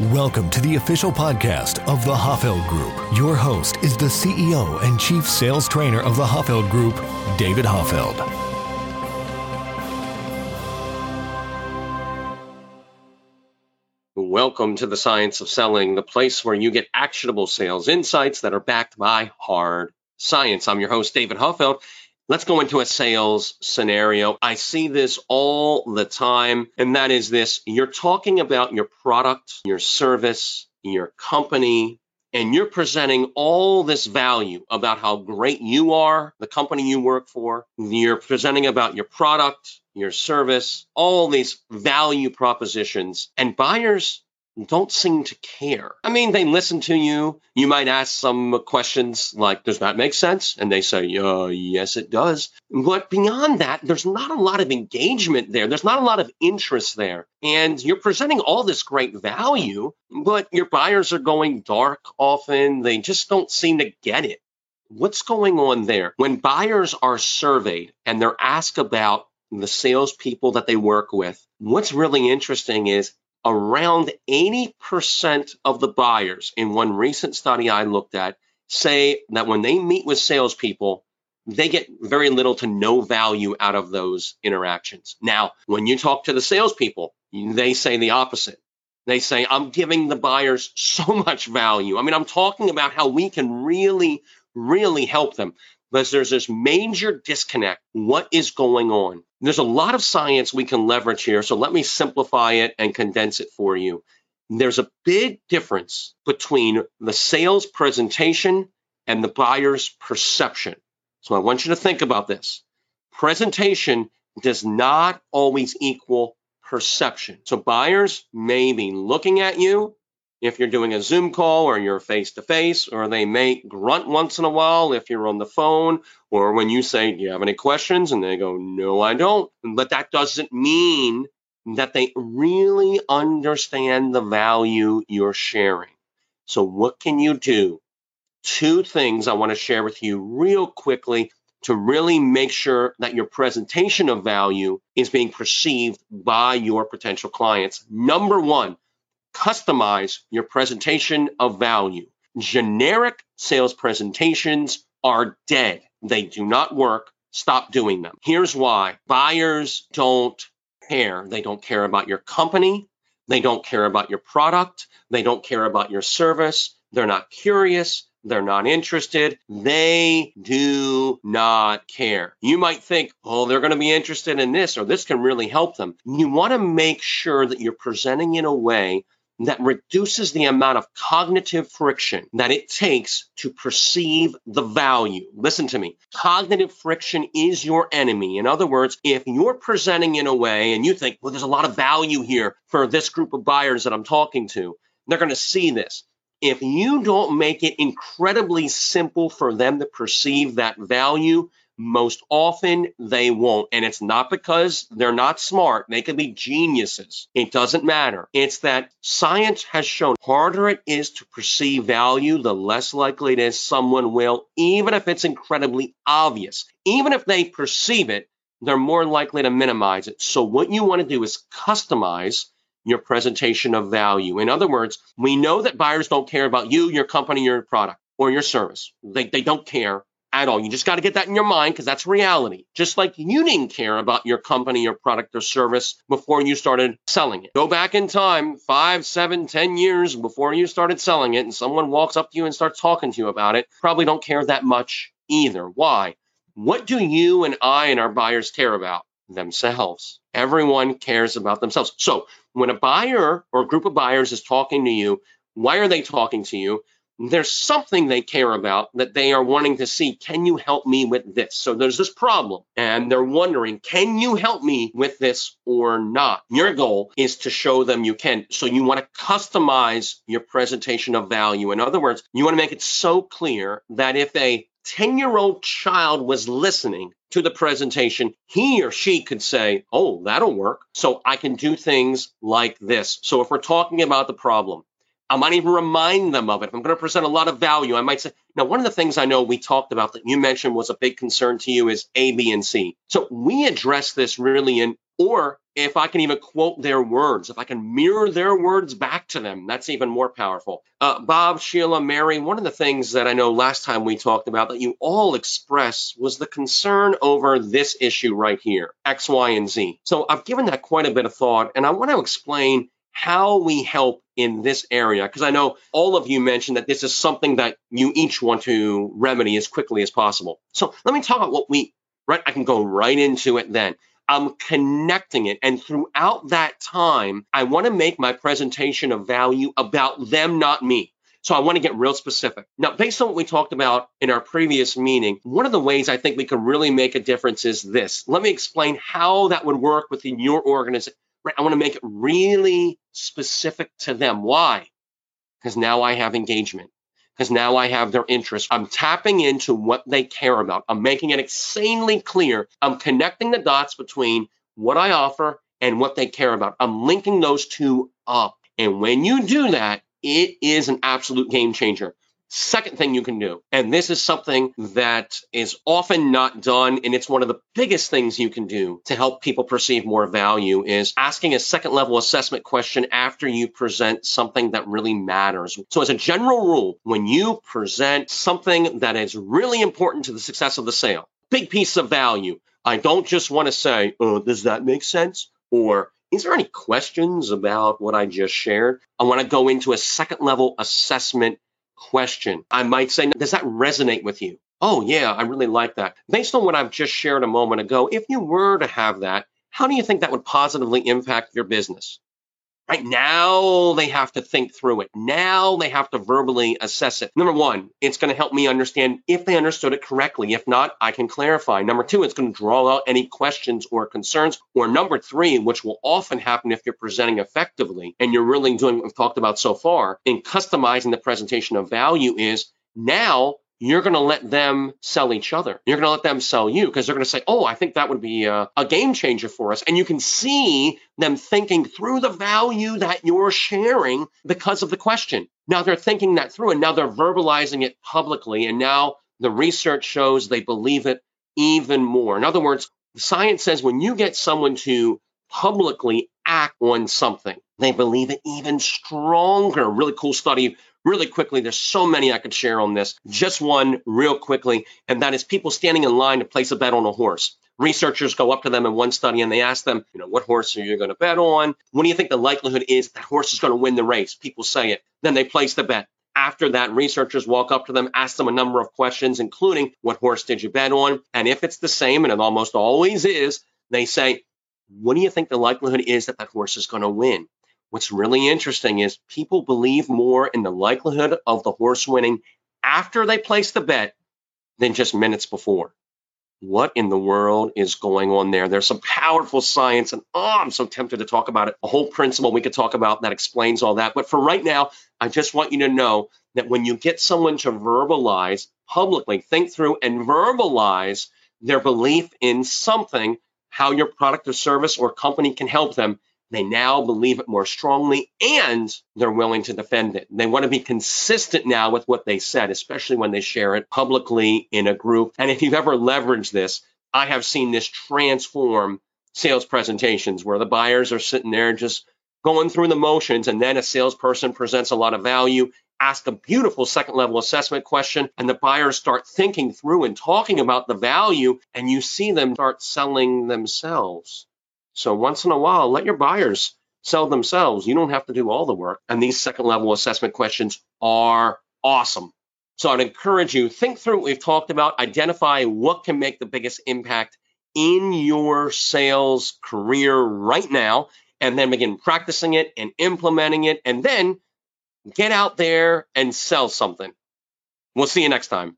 Welcome to the official podcast of the Hoffeld Group. Your host is the CEO and Chief Sales Trainer of the Hoffeld Group, David Hoffeld. Welcome to the Science of Selling, the place where you get actionable sales insights that are backed by hard science. I'm your host, David Hoffeld. Let's go into a sales scenario. I see this all the time, and that is this you're talking about your product, your service, your company, and you're presenting all this value about how great you are, the company you work for. You're presenting about your product, your service, all these value propositions, and buyers don't seem to care. I mean, they listen to you. You might ask some questions like, does that make sense? And they say, uh, yes, it does. But beyond that, there's not a lot of engagement there. There's not a lot of interest there. And you're presenting all this great value, but your buyers are going dark often. They just don't seem to get it. What's going on there? When buyers are surveyed and they're asked about the salespeople that they work with, what's really interesting is around 80% of the buyers in one recent study I looked at say that when they meet with salespeople, they get very little to no value out of those interactions. Now, when you talk to the salespeople, they say the opposite. They say, I'm giving the buyers so much value. I mean, I'm talking about how we can really, really help them because there's this major disconnect. What is going on? There's a lot of science we can leverage here. So let me simplify it and condense it for you. There's a big difference between the sales presentation and the buyer's perception. So I want you to think about this. Presentation does not always equal perception. So buyers may be looking at you if you're doing a Zoom call or you're face to face, or they may grunt once in a while if you're on the phone, or when you say, Do you have any questions? And they go, No, I don't. But that doesn't mean that they really understand the value you're sharing. So, what can you do? Two things I want to share with you real quickly to really make sure that your presentation of value is being perceived by your potential clients. Number one, customize your presentation of value. Generic sales presentations are dead. They do not work. Stop doing them. Here's why buyers don't care. They don't care about your company. They don't care about your product. They don't care about your service. They're not curious. They're not interested. They do not care. You might think, oh, they're going to be interested in this or this can really help them. You want to make sure that you're presenting in a way that reduces the amount of cognitive friction that it takes to perceive the value. Listen to me. Cognitive friction is your enemy. In other words, if you're presenting in a way and you think, well, there's a lot of value here for this group of buyers that I'm talking to, they're going to see this. If you don't make it incredibly simple for them to perceive that value, most often they won't. And it's not because they're not smart. They can be geniuses. It doesn't matter. It's that science has shown harder it is to perceive value, the less likely it is someone will, even if it's incredibly obvious. Even if they perceive it, they're more likely to minimize it. So what you want to do is customize your presentation of value. In other words, we know that buyers don't care about you, your company, your product, or your service. They, they don't care at all. You just got to get that in your mind because that's reality. Just like you didn't care about your company, your product, or service before you started selling it. Go back in time five, seven, ten years before you started selling it, and someone walks up to you and starts talking to you about it. Probably don't care that much either. Why? What do you and I and our buyers care about? Themselves. Everyone cares about themselves. So when a buyer or a group of buyers is talking to you, why are they talking to you? There's something they care about that they are wanting to see. Can you help me with this? So there's this problem, and they're wondering, can you help me with this or not? Your goal is to show them you can. So you want to customize your presentation of value. In other words, you want to make it so clear that if a 10 year old child was listening to the presentation, he or she could say, Oh, that'll work. So I can do things like this. So if we're talking about the problem, I might even remind them of it. If I'm going to present a lot of value, I might say, now, one of the things I know we talked about that you mentioned was a big concern to you is A, B, and C. So we address this really in Or if I can even quote their words, if I can mirror their words back to them, that's even more powerful. Uh, Bob, Sheila, Mary, one of the things that I know last time we talked about that you all expressed was the concern over this issue right here, X, Y, and Z. So I've given that quite a bit of thought, and I want to explain how we help in this area because I know all of you mentioned that this is something that you each want to remedy as quickly as possible. So let me talk about what we right I can go right into it then. I'm connecting it. And throughout that time, I want to make my presentation of value about them, not me. So I want to get real specific. Now, based on what we talked about in our previous meeting, one of the ways I think we can really make a difference is this. Let me explain how that would work within your organization. I want to make it really specific to them. Why? Because now I have engagement because now I have their interest. I'm tapping into what they care about. I'm making it insanely clear. I'm connecting the dots between what I offer and what they care about. I'm linking those two up. And when you do that, it is an absolute game changer. Second thing you can do, and this is something that is often not done, and it's one of the biggest things you can do to help people perceive more value, is asking a second level assessment question after you present something that really matters. So, as a general rule, when you present something that is really important to the success of the sale, big piece of value, I don't just want to say, oh, does that make sense? Or is there any questions about what I just shared? I want to go into a second level assessment question. I might say, does that resonate with you? Oh, yeah, I really like that. Based on what I've just shared a moment ago, if you were to have that, how do you think that would positively impact your business? Right now, they have to think through it. Now they have to verbally assess it. Number one, it's going to help me understand if they understood it correctly. If not, I can clarify. Number two, it's going to draw out any questions or concerns. Or number three, which will often happen if you're presenting effectively and you're really doing what we've talked about so far in customizing the presentation of value, is now you're going to let them sell each other. You're going to let them sell you because they're going to say, oh, I think that would be a, a, game changer for us. And you can see them thinking through the value that you're sharing because of the question. Now they're thinking that through and now they're verbalizing it publicly. And now the research shows they believe it even more. In other words, science says when you get someone to publicly act on something, they believe it even stronger. Really cool study really quickly. There's so many I could share on this. Just one real quickly, and that is people standing in line to place a bet on a horse. Researchers go up to them in one study and they ask them, you know, what horse are you going to bet on? What do you think the likelihood is that horse is going to win the race? People say it. Then they place the bet. After that, researchers walk up to them, ask them a number of questions, including what horse did you bet on? And if it's the same, and it almost always is, they say, what do you think the likelihood is that that horse is going to win? What's really interesting is people believe more in the likelihood of the horse winning after they place the bet than just minutes before. What in the world is going on there? There's some powerful science, and oh, I'm so tempted to talk about it. A whole principle we could talk about that explains all that. But for right now, I just want you to know that when you get someone to verbalize publicly, think through and verbalize their belief in something, how your product or service or company can help them, they now believe it more strongly and they're willing to defend it. They want to be consistent now with what they said, especially when they share it publicly in a group. And if you've ever leveraged this, I have seen this transform sales presentations where the buyers are sitting there just going through the motions and then a salesperson presents a lot of value ask a beautiful second level assessment question and the buyers start thinking through and talking about the value and you see them start selling themselves so once in a while, let your buyers sell themselves. You don't have to do all the work. And these second level assessment questions are awesome. So I'd encourage you, think through what we've talked about, identify what can make the biggest impact in your sales career right now, and then begin practicing it and implementing it, and then get out there and sell something. We'll see you next time.